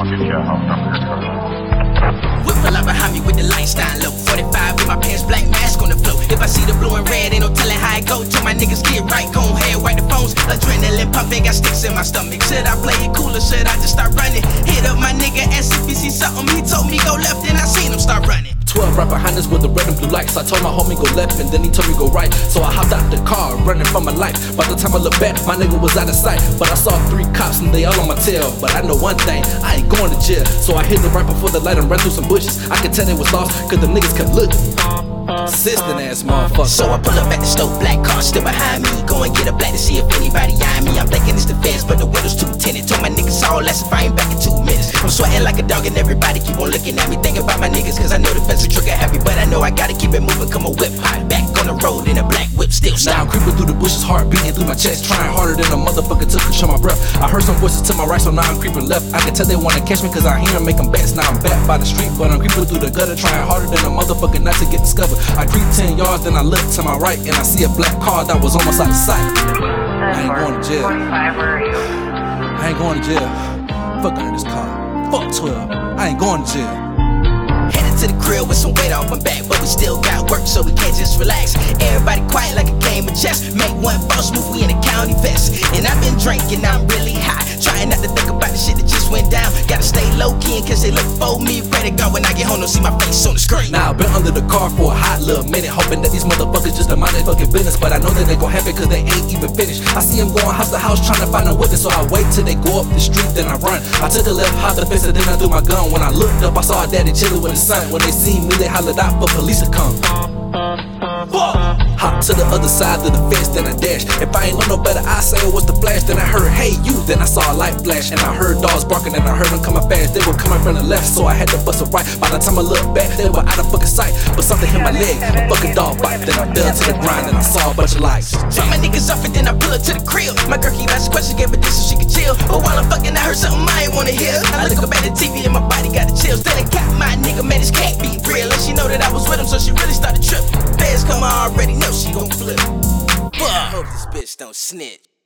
I'll take care Whip a Whipple behind me with the Leinstein low 45 with my pants black mask on the floor. If I see the blue and red, ain't no telling how it go. Tell my niggas get right, go ahead, white the phones. Adrenaline pumping, got sticks in my stomach. Should I play it cooler, said should I just start right behind us with the red and blue lights. I told my homie go left and then he told me go right. So I hopped out the car, running for my life. By the time I looked back, my nigga was out of sight. But I saw three cops and they all on my tail. But I know one thing, I ain't going to jail. So I hit it right before the light and ran through some bushes. I could tell they was lost, cause the niggas kept looking. Assistant ass motherfucker. So I pull up at the stove, black car still behind me. Go and get a black to see if anybody eye me. I'm a dog and everybody keep on looking at me. Thinking about my niggas, cause I know the feds are trigger happy. But I know I gotta keep it moving, come a whip hot. Back on the road in a black whip, still Now I'm creeping through the bushes, heart beating through my chest, trying harder than a motherfucker to control my breath. I heard some voices to my right, so now I'm creeping left. I can tell they wanna catch me cause I hear them making bets. Now I'm back by the street, but I'm creeping through the gutter, trying harder than a motherfucker not to get discovered. I creep 10 yards, then I look to my right, and I see a black car that was almost out of sight. I ain't going to jail. I ain't going to jail. Fuck under this car. Fuck 12. I ain't going to jail. Headed to the crib with some weight off my back, but we still got work, so we can't just relax. Everybody quiet like a game of chess. Make one false move, we in a county vest. And I've been drinking, I'm really high. Trying not to think shit that just went down. Gotta stay low key in case they look for me. Ready to go when I get home, don't see my face on the screen. Now I've been under the car for a hot little minute, hoping that these motherfuckers just mind their fucking business. But I know that they gon' it cause they ain't even finished. I see them going house to house trying to find a witness, so I wait till they go up the street, then I run. I took a left, hopped the fence, and then I threw my gun. When I looked up, I saw daddy chilling with his son. When they seen me, they hollered out for police to come. Fuck. Hop to the other side of the fence, then I dash. If I ain't know no better, I say it was the flash. Then I heard. Then I saw a light flash, and I heard dogs barking, and I heard them coming fast. They were coming from the left, so I had to bust a right. By the time I looked back, they were out of fucking sight. But something hit my leg, a fucking dog bite. Then I fell to the ground, and I saw a bunch of lights. Drop my niggas off and then I pull up to the crib. My girl keep asking questions, gave her this so she could chill. But while I'm fucking, I heard something I ain't wanna hear. I look up at the TV and my body got the chills. Then I got my nigga, man, this can't be real. And she know that I was with him, so she really started tripping. Feds come, I already know she gon' flip. I hope this bitch don't snitch.